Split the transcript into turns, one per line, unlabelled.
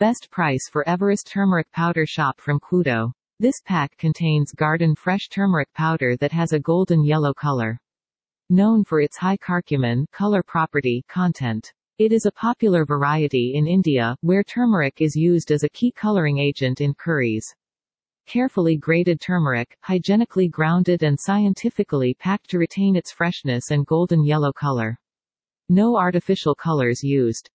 Best price for Everest turmeric powder shop from Qudo. This pack contains garden fresh turmeric powder that has a golden yellow color. Known for its high curcumin color property content. It is a popular variety in India, where turmeric is used as a key coloring agent in curries. Carefully graded turmeric, hygienically grounded and scientifically packed to retain its freshness and golden yellow color. No artificial colors used.